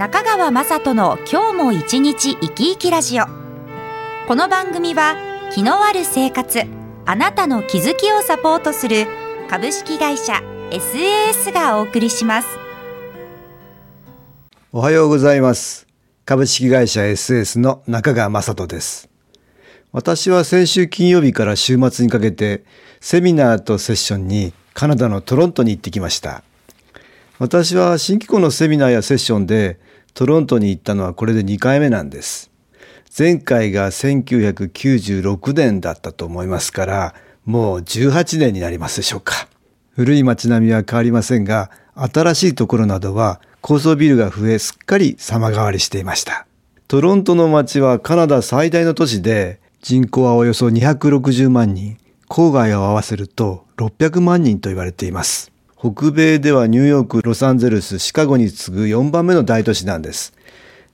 中川雅人の今日も一日生き生きラジオ。この番組は気のある生活あなたの気づきをサポートする株式会社 SAS がお送りします。おはようございます。株式会社 SAS の中川雅人です。私は先週金曜日から週末にかけてセミナーとセッションにカナダのトロントに行ってきました。私は新機構のセミナーやセッションでトロントに行ったのはこれで2回目なんです。前回が1996年だったと思いますから、もう18年になりますでしょうか。古い街並みは変わりませんが、新しいところなどは高層ビルが増えすっかり様変わりしていました。トロントの街はカナダ最大の都市で人口はおよそ260万人、郊外を合わせると600万人と言われています。北米ではニューヨーク、ロサンゼルス、シカゴに次ぐ4番目の大都市なんです。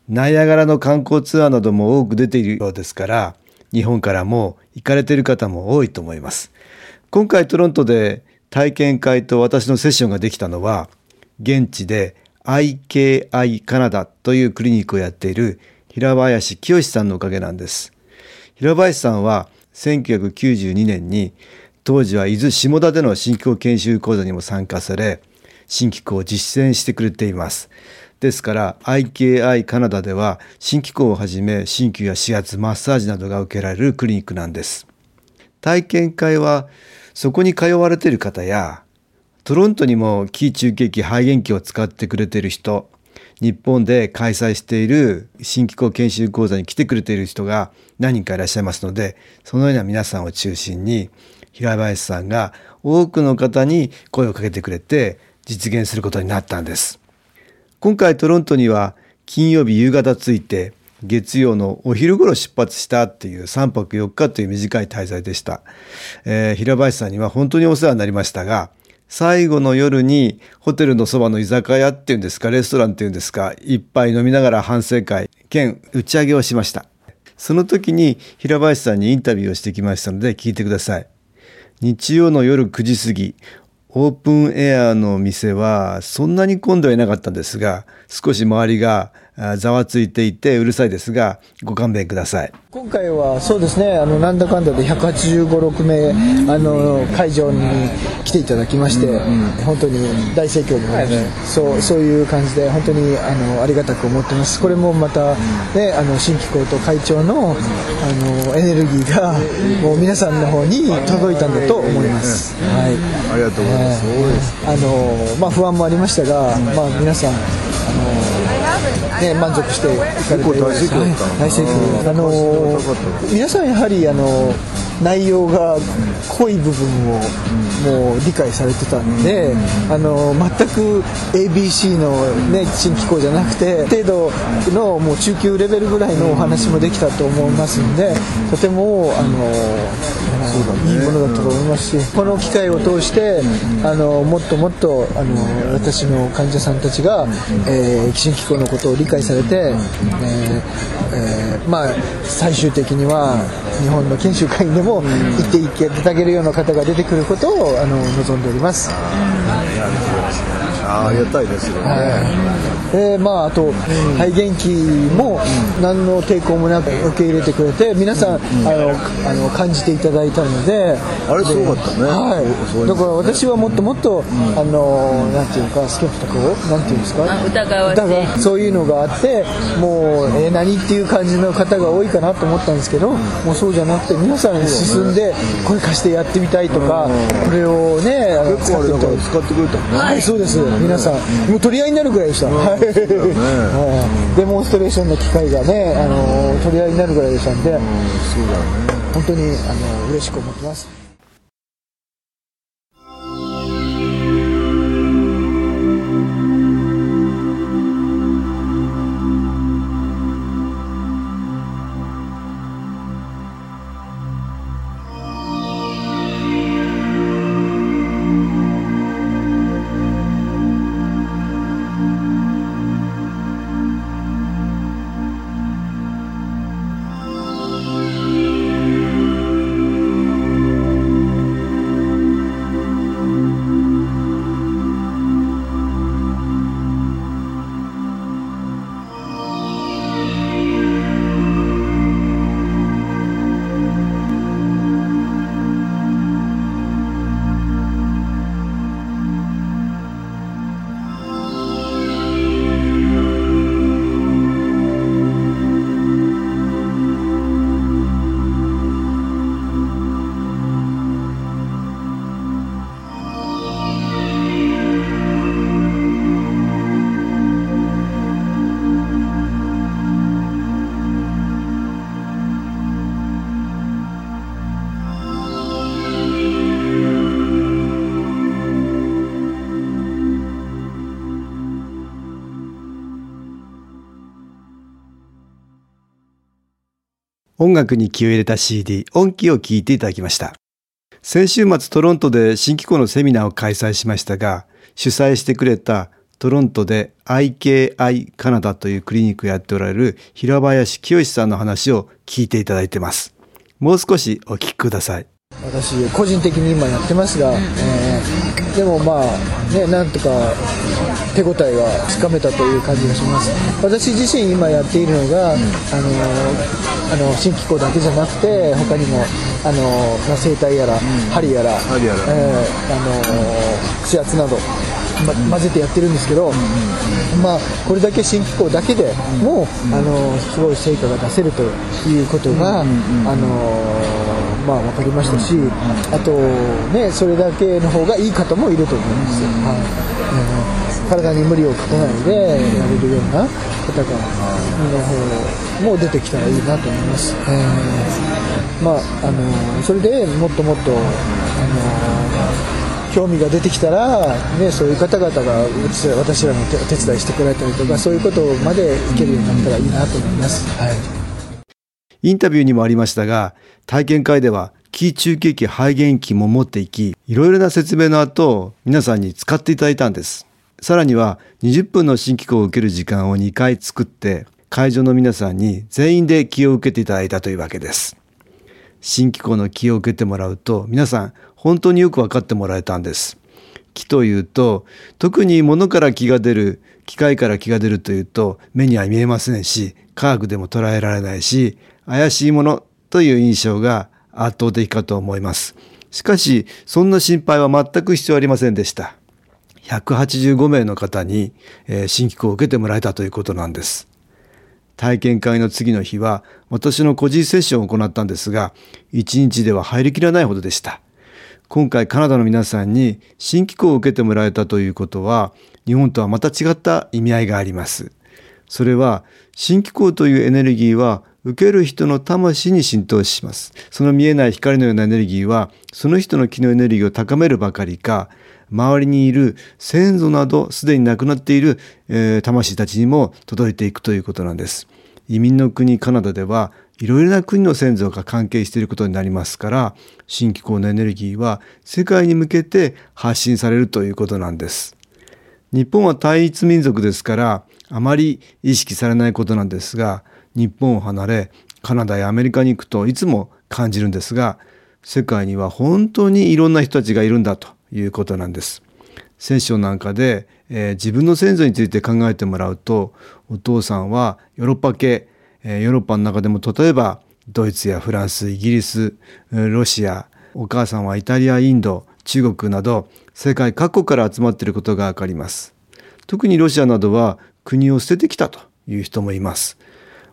ナイアガラの観光ツアーなども多く出ているようですから、日本からも行かれている方も多いと思います。今回トロントで体験会と私のセッションができたのは、現地で IKI カナダというクリニックをやっている平林清さんのおかげなんです。平林さんは1992年に当時は伊豆下田での新機構研修講座にも参加され、新機構を実践してくれています。ですから IKI カナダでは新機構をはじめ鍼灸や指圧、マッサージなどが受けられるクリニックなんです。体験会はそこに通われている方やトロントにも気中継機肺元気を使ってくれている人、日本で開催している新機構研修講座に来てくれている人が何人かいらっしゃいますので、そのような皆さんを中心に平林さんが多くの方に声をかけてくれて実現することになったんです。今回トロントには金曜日夕方着いて月曜のお昼頃出発したっていう3泊4日という短い滞在でした。えー、平林さんには本当にお世話になりましたが、最後の夜にホテルのそばの居酒屋っていうんですか、レストランっていうんですか、一杯飲みながら反省会兼打ち上げをしました。その時に平林さんにインタビューをしてきましたので聞いてください。日曜の夜9時過ぎ、オープンエアの店はそんなに混んではいなかったんですが、少し周りがざわついていてうるさいですが、ご勘弁ください。今回はそうですね、あのなんだかんだで185、6名あの会場に来ていただきまして、うんうん、本当に大盛況で、はい、そうそういう感じで本当にあのありがたく思ってます。これもまたね、あの新機構と会長のあのエネルギーがもう皆さんの方に届いたんだと思います。はい。ありがとうございます。えー、あのまあ不安もありましたが、まあ皆さんあのね、満足していかれて大盛況大盛況あの皆さんやはりあの内容が濃い部分をもう理解されてたんで、あの全く ABC の、ね、新機構じゃなくて程度のもう中級レベルぐらいのお話もできたと思いますんでとてもあのいいものだったと思いますしこの機会を通してあのもっともっとあの私の患者さんたちが、えー、新機構のことを理解されて、えーえー、まあ最終的には日本の研修会員でも行っていただけるような方が出てくることをあの望んでおります。あありがたいですよね、はい、でまああと、肺元気も何の抵抗もなく受け入れてくれて皆さん、あのあの感じていただいたのであれすごかったね、はい、だから私はもっともっと、あのなんていうかスケプトコなんていうんですか？疑わしそういうのがあってもう、えー、何っていう感じの方が多いかなと思ったんですけどもうそうじゃなくて皆さん進んで声貸してやってみたいとか、これをね結構あれだから使ってくれたね。はいそうです皆さんもう取り合いになるぐらいでした、はい、デモンストレーションの機会がねあの取り合いになるぐらいでしたんで、本当にあの嬉しく思ってます音楽に気を入れた CD 音機を聴いていただきました。先週末トロントで新機構のセミナーを開催しましたが、主催してくれたトロントで IKI カナダというクリニックをやっておられる平林清さんの話を聞いていただいてます。もう少しお聞きください。私個人的に今やってますが、えー、でもまあねなんとか手応えがつかめたという感じがします。私自身今やっているのが、うん、あのあの新機構だけじゃなくて他にもあの、まあ、整体やら、うん、針やら、えー、あの串圧などま、混ぜてやってるんですけど、まあ、これだけ新機構だけでも、あのすごい成果が出せるということが、あのまあ、分かりましたし、あと、ね、それだけの方がいい方もいると思います。はい体に無理をかけないでやれるような方がの方も出てきたらいいなと思います。えー、まああのそれでもっともっとあの興味が出てきたら、ね、そういう方々が私らの手伝いしてくれたりとかそういうことまでいけるようになったらいいなと思います。はいインタビューにもありましたが、体験会では気中継機肺元機も持っていき、いろいろな説明の後、皆さんに使っていただいたんです。さらには20分の新機構を受ける時間を2回作って、会場の皆さんに全員で気を受けていただいたというわけです。新機構の気を受けてもらうと、皆さん本当によく分かってもらえたんです。気というと、特に物から気が出る、機械から気が出るというと、目には見えませんし、科学でも捉えられないし、怪しいものという印象が圧倒的かと思います。しかし、そんな心配は全く必要ありませんでした。185名の方に、新機構を受けてもらえたということなんです。体験会の次の日は私の個人セッションを行ったんですが、1日では入りきらないほどでした。今回カナダの皆さんに新機構を受けてもらえたということは、日本とはまた違った意味合いがあります。それは、新機構というエネルギーは、受ける人の魂に浸透します。その見えない光のようなエネルギーは、その人の気のエネルギーを高めるばかりか、周りにいる先祖などすでに亡くなっている、えー、魂たちにも届いていくということなんです。移民の国カナダではいろいろな国の先祖が関係していることになりますから新機構のエネルギーは世界に向けて発信されるということなんです。日本は単一民族ですからあまり意識されないことなんですが日本を離れカナダやアメリカに行くといつも感じるんですが世界には本当にいろんな人たちがいるんだということなんです。聖書なんかで、えー、自分の先祖について考えてもらうとお父さんはヨーロッパ系、えー、ヨーロッパの中でも例えばドイツやフランスイギリスロシアお母さんはイタリアインド中国など世界各国から集まっていることがわかります特にロシアなどは国を捨ててきたという人もいます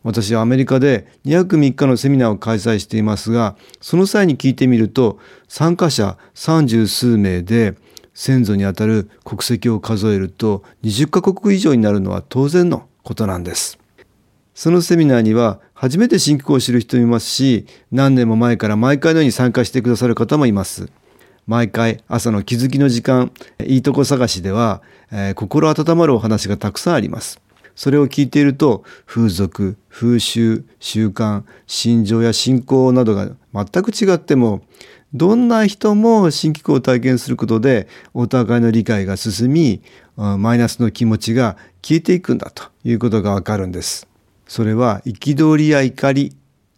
私はアメリカで2泊3日のセミナーを開催していますがその際に聞いてみると参加者30数名で先祖にあたる国籍を数えると20カ国以上になるのは当然のことなんです。そのセミナーには初めて新機構を知る人もいますし、何年も前から毎回のように参加してくださる方もいます。毎回朝の気づきの時間、いいとこ探しでは、えー、心温まるお話がたくさんあります。それを聞いていると、風俗、風習、習慣、心情や信仰などが全く違っても、どんな人も新機構を体験することでお互いの理解が進み、マイナスの気持ちが消えていくんだということがわかるんです。それは憤りや怒り、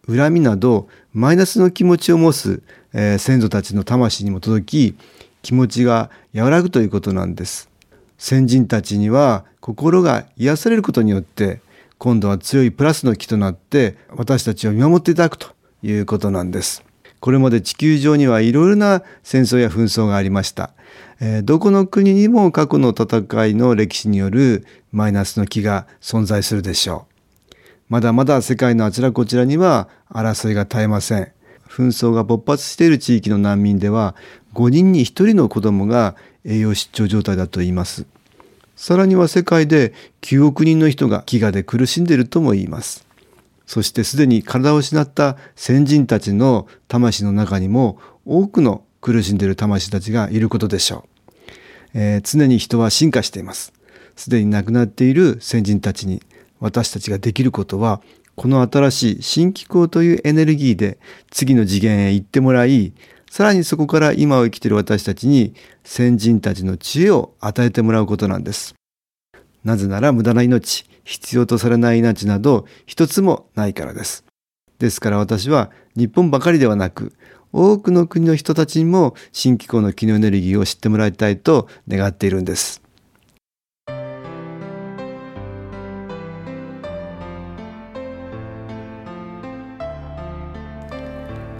恨みなどマイナスの気持ちを持つ、えー、先祖たちの魂にも届き、気持ちが和らぐということなんです。先人たちには心が癒されることによって今度は強いプラスの気となって私たちを見守っていただくということなんです。これまで地球上にはいろいろな戦争や紛争がありました。えー、どこの国にも過去の戦いの歴史によるマイナスの気が存在するでしょう。まだまだ世界のあちらこちらには争いが絶えません。紛争が勃発している地域の難民では5人に1人の子供が栄養失調状態だと言います。さらには世界で9億人の人が飢餓で苦しんでいるとも言います。そしてすでに体を失った先人たちの魂の中にも多くの苦しんでいる魂たちがいることでしょう、えー、常に人は進化していますすでに亡くなっている先人たちに私たちができることはこの新しい新機構というエネルギーで次の次元へ行ってもらい、さらにそこから今を生きている私たちに先人たちの知恵を与えてもらうことなんです。なぜなら無駄な命、必要とされない命など一つもないからです。ですから私は日本ばかりではなく多くの国の人たちにも新機構の機能エネルギーを知ってもらいたいと願っているんです。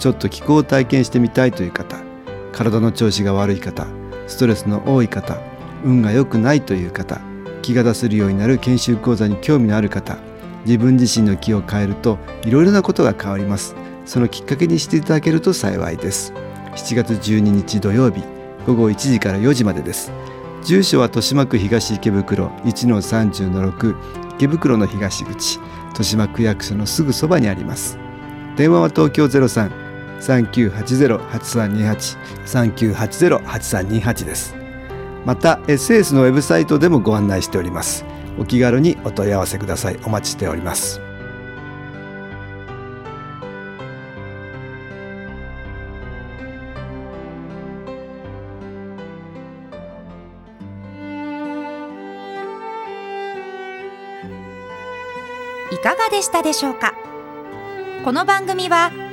ちょっと気候を体験してみたいという方体の調子が悪い方ストレスの多い方運が良くないという方気が出せるようになる研修講座に興味のある方自分自身の気を変えるといろいろなことが変わります。そのきっかけにしていただけると幸いです。7月12日土曜日午後1時から4時までです。住所は豊島区東池袋1-30-6池袋の東口豊島区役所のすぐそばにあります。電話は東京03 3980-8328 3980-8328です。また SS のウェブサイトでもご案内しております。お気軽にお問い合わせください。お待ちしております。いかがでしたでしょうか？この番組は